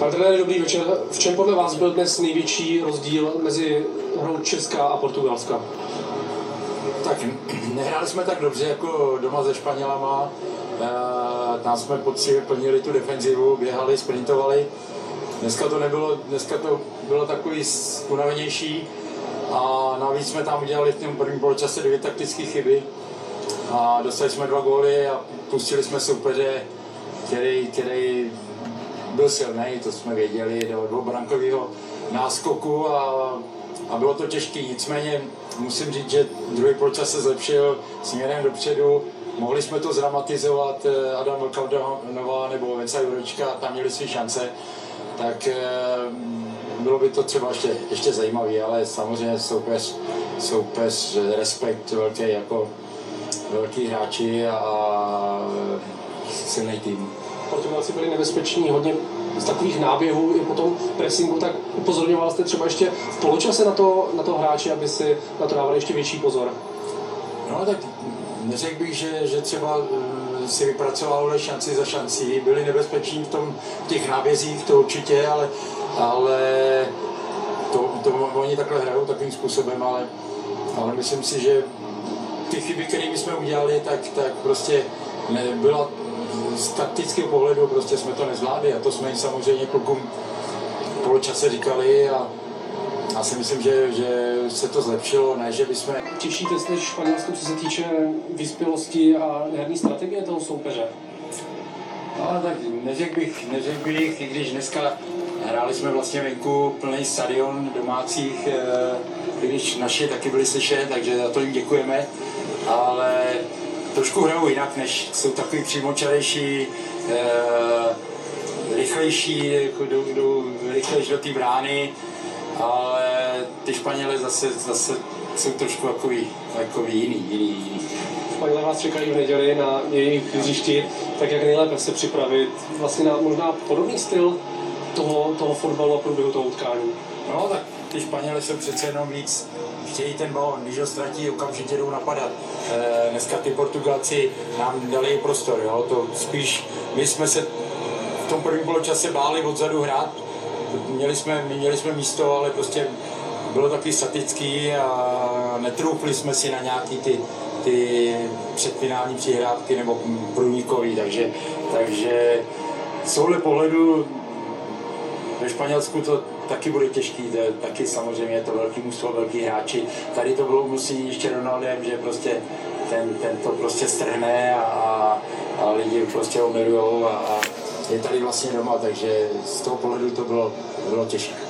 Pane dobrý večer. V čem podle vás byl dnes největší rozdíl mezi hrou Česka a Portugalska? Tak nehráli jsme tak dobře jako doma se Španělama. E, tam jsme poctivě plnili tu defenzivu, běhali, sprintovali. Dneska to nebylo, dneska to bylo takový unavenější a navíc jsme tam udělali v tom prvním poločase dvě taktické chyby a dostali jsme dva góly a pustili jsme soupeře, který, který byl silný, to jsme věděli, do dvoubrankového náskoku a, a bylo to těžké. Nicméně musím říct, že druhý poločas se zlepšil směrem dopředu, mohli jsme to zdramatizovat, eh, Adam Vlkavdanová nebo Venca Jurečka, tam měli své šance, tak eh, bylo by to třeba ještě, ještě zajímavé, ale samozřejmě soupeř, soupeř, respekt velký jako velký hráči a silný tým. Portugalci byli nebezpeční, hodně z takových náběhů i po tom pressingu, tak upozorňoval jste třeba ještě v poločase na to, na to hráči, aby si na to dávali ještě větší pozor? No tak neřekl bych, že, že třeba eh, si vypracovali šanci za šancí, byli nebezpeční v, tom, v těch nábězích, to určitě, ale, ale to, to oni takhle hrajou takovým způsobem, ale, ale myslím si, že ty chyby, které jsme udělali, tak, tak prostě byla z taktického pohledu prostě jsme to nezvládli a to jsme jim samozřejmě klukům v poločase říkali a já si myslím, že, že se to zlepšilo, ne, že bychom... Těšíte se Španělsku, co se týče vyspělosti a herní strategie toho soupeře? No, tak neřekl bych, neřekl bych, i když dneska hráli jsme vlastně venku plný stadion domácích, eh, i když naši taky byli slyšet, takže za to jim děkujeme, ale trošku hrajou jinak, než jsou takový přímočarejší, eh, rychlejší, jako jdou, jdou rychlejší do té brány, ale ty Španělé zase, zase jsou trošku takový, takový jiný, jiný, jiný. Španělé vás čekají v neděli na jejich hřišti, tak jak nejlépe se připravit vlastně na možná podobný styl toho, toho fotbalu a průběhu toho utkání. No tak ty Španělé jsou přece jenom víc, chtějí ten balon, když ho ztratí, okamžitě jdou napadat. E, dneska ty Portugalci nám dali prostor, jo? to spíš, my jsme se v tom prvním poločase báli odzadu hrát, měli jsme, měli jsme místo, ale prostě bylo taky statický a netroufli jsme si na nějaký ty, ty předfinální přihrávky nebo průnikový, takže, takže z tohle pohledu ve Španělsku to taky bude těžký, to je taky samozřejmě je to velký mužstvo, velký hráči. Tady to bylo musí ještě Ronaldem, že prostě ten, ten to prostě strhne a, a, lidi prostě ho milujou a, a je tady vlastně doma, takže z toho pohledu to bylo, bylo těžké.